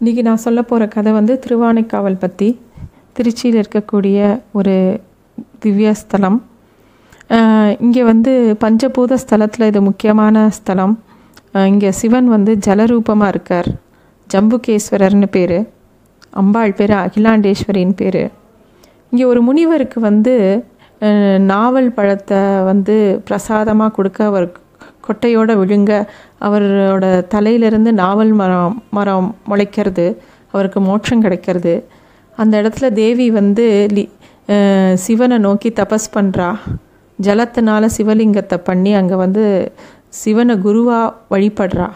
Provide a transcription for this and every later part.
இன்றைக்கி நான் சொல்ல போகிற கதை வந்து திருவானைக்காவல் பற்றி திருச்சியில் இருக்கக்கூடிய ஒரு திவ்ய ஸ்தலம். இங்கே வந்து பஞ்சபூத ஸ்தலத்தில் இது முக்கியமான ஸ்தலம். இங்கே சிவன் வந்து ஜலரூபமாக இருக்கார். ஜம்புகேஸ்வரர்னு பேர். அம்பாள் பேர் அகிலாண்டேஸ்வரின் பேர். இங்கே ஒரு முனிவருக்கு வந்து நாவல் பழத்தை வந்து பிரசாதமாக கொடுக்க அவருக்கு கொட்டையோட விழுங்க. அவரோட தலையிலிருந்து நாவல் மரம் மரம் முளைக்கிறது. அவருக்கு மோட்சம் கிடைக்கிறது. அந்த இடத்துல தேவி வந்து லி சிவனை நோக்கி தபஸ் பண்ணுறா ஜலத்தினால சிவலிங்கத்தை பண்ணி அங்கே வந்து சிவனை குருவாக வழிபடுறா.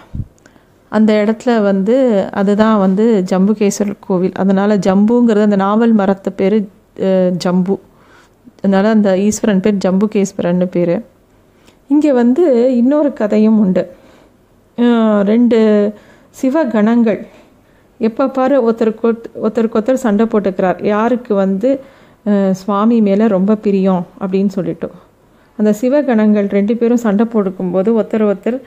அந்த இடத்துல வந்து அதுதான் வந்து ஜம்புகேஸ்வரர் கோவில். அதனால் ஜம்புங்கிறது அந்த நாவல் மரத்து பேர் ஜம்பு. அதனால் அந்த ஈஸ்வரன் பேர் ஜம்புகேஸ்வரன்னு பேர். இங்கே வந்து இன்னொரு கதையும் உண்டு. ரெண்டு சிவகணங்கள். எப்போ பாரு ஒருத்தருக்கு ஒருத்தருக்கு ஒருத்தர் சண்டை போட்டுக்கிறார். யாருக்கு வந்து சுவாமி மேலே ரொம்ப பிரியம் அப்படின்னு சொல்லிட்டு. அந்த சிவகணங்கள் ரெண்டு பேரும் சண்டை போடுக்கும்போது ஒருத்தர் ஒருத்தர்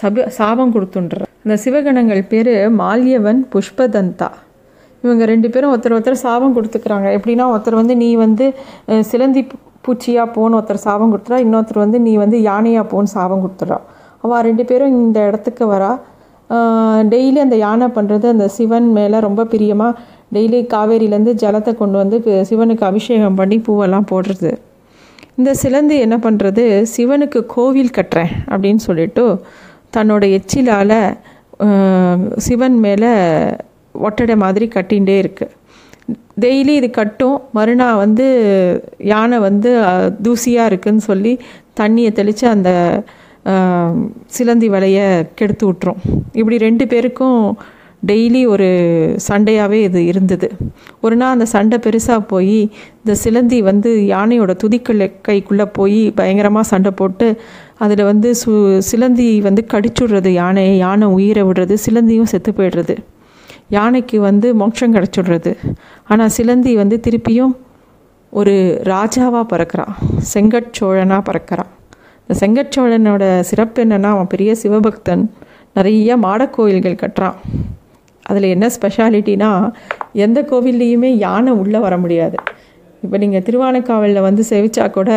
சப சாபம் கொடுத்துன்றார். அந்த சிவகணங்கள் பேர் மால்யவன் புஷ்பதந்தா. இவங்க ரெண்டு பேரும் ஒருத்தர் ஒருத்தர் சாபம் கொடுத்துக்கிறாங்க. எப்படின்னா ஒருத்தர் வந்து நீ வந்து சிலந்தி பூச்சியாக போன்னு ஒருத்தர் சாபம் கொடுத்துறா இன்னொருத்தர் வந்து நீ வந்து யானையாக போன்னு சாபம் கொடுத்துட்றா. அவள் ரெண்டு பேரும் இந்த இடத்துக்கு வரா. டெய்லி அந்த யானை பண்ணுறது அந்த சிவன் மேலே ரொம்ப பிரியமாக டெய்லி காவேரியிலேருந்து ஜலத்தை கொண்டு வந்து சிவனுக்கு அபிஷேகம் பண்ணி பூவெல்லாம் போடுறது. இந்த சிலந்து என்ன பண்ணுறது சிவனுக்கு கோவில் கட்டுறேன் அப்படின்னு சொல்லிட்டு தன்னோட எச்சிலால் சிவன் மேலே ஒட்டடை மாதிரி கட்டிகிட்டே இருக்குது டெய்லி இது கட்டும். மறுநாள் வந்து யானை வந்து தூசியாக இருக்குதுன்னு சொல்லி தண்ணியை தெளித்து அந்த சிலந்தி வலையை கெடுத்து விட்டுரும். இப்படி ரெண்டு பேருக்கும் டெய்லி ஒரு சண்டையாகவே இது இருந்தது. ஒரு நாள் அந்த சண்டை பெருசாக போய் இந்த சிலந்தி வந்து யானையோட துதிக்கல் கைக்குள்ளே போய் பயங்கரமாக சண்டை போட்டு அதில் வந்து சு சிலந்தி வந்து கடிச்சுடுறது யானையை யானை உயிரை விடுறது சிலந்தியும் செத்து போயிடுறது. யானைக்கு வந்து மோட்சம் கிடச்சிடுறது. ஆனால் சிலந்தி வந்து திருப்பியும் ஒரு ராஜாவாக பிறக்கிறான் செங்கட்சோழனாக பிறக்கிறான் இந்த செங்கட்சோழனோட சிறப்பு என்னென்னா அவன் பெரிய சிவபக்தன். நிறைய மாடக்கோயில்கள் கட்டுறான் அதில் என்ன ஸ்பெஷாலிட்டினா எந்த கோவில்லையுமே யானை உள்ளே வர முடியாது. இப்போ நீங்கள் திருவானைக்காவலில் வந்து செவிச்சா கூட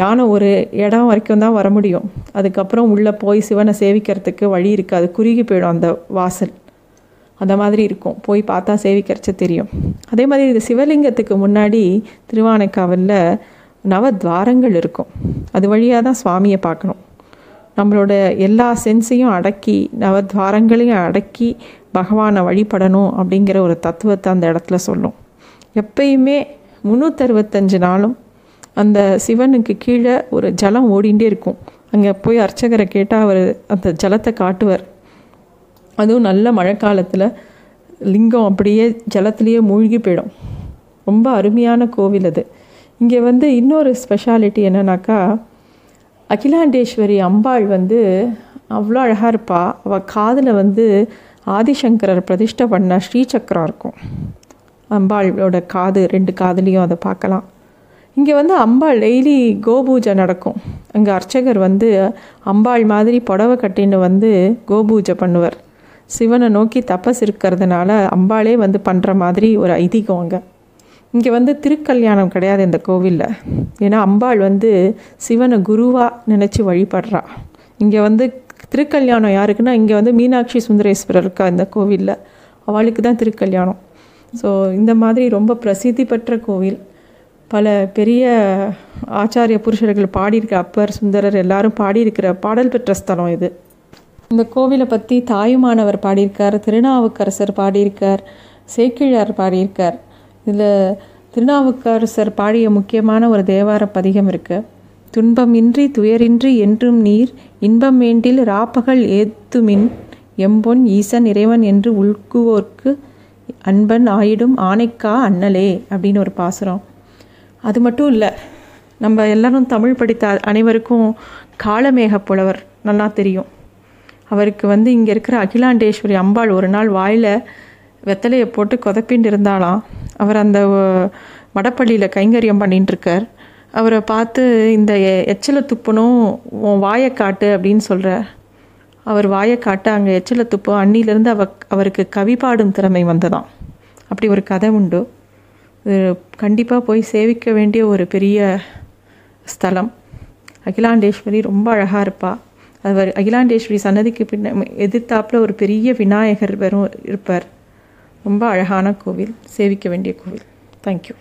யானை ஒரு இடம் வரைக்கும் தான் வர முடியும். அதுக்கப்புறம் உள்ளே போய் சிவனை சேவிக்கிறதுக்கு வழி இருக்காது குறுகி போயிடும் அந்த வாசல். அந்த மாதிரி இருக்கும். போய் பார்த்தா சேவிக்கரிச்ச தெரியும். அதே மாதிரி இந்த சிவலிங்கத்துக்கு முன்னாடி திருவானைக்காவலில் நவத்வாரங்கள் இருக்கும். அது வழியாக தான் சுவாமியை பார்க்கணும். நம்மளோட எல்லா சென்ஸையும் அடக்கி நவத்வாரங்களையும் அடக்கி பகவானை வழிபடணும் அப்படிங்கிற ஒரு தத்துவத்தை அந்த இடத்துல சொல்லும். எப்பயுமே முந்நூற்றறுபத்தஞ்சு நாளும் அந்த சிவனுக்கு கீழே ஒரு ஜலம் ஓடிண்டே இருக்கும். அங்கே போய் அர்ச்சகரை கேட்டால் அவர் அந்த ஜலத்தை காட்டுவார். அதுவும் நல்ல மழைக்காலத்தில் லிங்கம் அப்படியே ஜலத்துலேயே மூழ்கி போயிடும். ரொம்ப அருமையான கோவில் அது. இங்கே வந்து இன்னொரு ஸ்பெஷாலிட்டி என்னன்னாக்கா அகிலாண்டேஸ்வரி அம்பாள் வந்து அவ்வளோ அழகாக இருப்பா. அவள் காதில் வந்து ஆதிசங்கரர் பிரதிஷ்டை பண்ண ஸ்ரீசக்கரம் இருக்கும். அம்பாளோட காது ரெண்டு காதுலேயும் அதை பார்க்கலாம். இங்கே வந்து அம்பாள் டெய்லி கோபூஜை நடக்கும். அங்கே அர்ச்சகர் வந்து அம்பாள் மாதிரி புடவை கட்டின்னு வந்து கோபூஜை பண்ணுவார். சிவனை நோக்கி தபஸ் இருக்கிறதுனால அம்பாளே வந்து பண்ணுற மாதிரி ஒரு ஐதீகம் அங்கே. இங்கே வந்து திருக்கல்யாணம் கிடையாது இந்த கோவிலில். ஏன்னா அம்பாள் வந்து சிவனை குருவாக நினச்சி வழிபடுறா. இங்கே வந்து திருக்கல்யாணம் யாருக்குன்னா இங்கே வந்து மீனாட்சி சுந்தரேஸ்வரர் இருக்கா இந்த கோவிலில். அவளுக்கு தான் திருக்கல்யாணம். ஸோ இந்த மாதிரி ரொம்ப பிரசித்தி பெற்ற கோவில். பல பெரிய ஆச்சாரிய புருஷர்கள் பாடியிருக்க அப்பர் சுந்தரர் எல்லாரும் பாடியிருக்கிற பாடல் பெற்ற ஸ்தலம் இது. இந்த கோவிலை பற்றி தாயுமானவர் பாடியிருக்கார் திருநாவுக்கரசர் பாடியிருக்கார் சேக்கிழார் பாடியிருக்கார். இதில் திருநாவுக்கரசர் பாடிய முக்கியமான ஒரு தேவார பதிகம் இருக்குது துன்பமின்றி துயரின்றி என்றும் நீர் இன்பம் வேண்டில் ராப்பகல் ஏத்துமின் எம்பொன் ஈசன் இறைவன் என்று உள்குவோர்க்கு அன்பன் ஆயிடும் ஆனைக்கா அண்ணலே அப்படின்னு ஒரு பாசுரம். அது மட்டும் இல்லை நம்ம எல்லாரும் தமிழ் படித்த அனைவருக்கும் காளமேக புலவர் நல்லா தெரியும். அவருக்கு வந்து இங்கே இருக்கிற அகிலாண்டேஸ்வரி அம்பாள் ஒரு நாள் வாயில் வெத்தலையை போட்டு கொதப்பின்னு இருந்தாலாம் அவர் அந்த மடப்பள்ளியில் கைங்கரியம் பண்ணிட்டுருக்கார் அவரை பார்த்து இந்த எச்சலை துப்புனும் துப்பணும் உன் வாயை காட்டு அப்படின்னு சொல்கிறார் அவர் வாயை காட்ட அங்கே எச்சலை துப்பும் அன்னிலிருந்து அவ அவருக்கு கவி பாடும் திறமை வந்ததாம். அப்படி ஒரு கதை உண்டு. இது கண்டிப்பாக போய் சேவிக்க வேண்டிய ஒரு பெரிய ஸ்தலம். அகிலாண்டேஸ்வரி ரொம்ப அழகாக இருப்பாள் அவர் அகிலாண்டேஸ்வரி சன்னதிக்கு பின்ன எதிர்த்தாப்பில் ஒரு பெரிய விநாயகர் வரும் இருப்பார். ரொம்ப அழகான கோவில். சேவிக்க வேண்டிய கோவில். தேங்க்யூ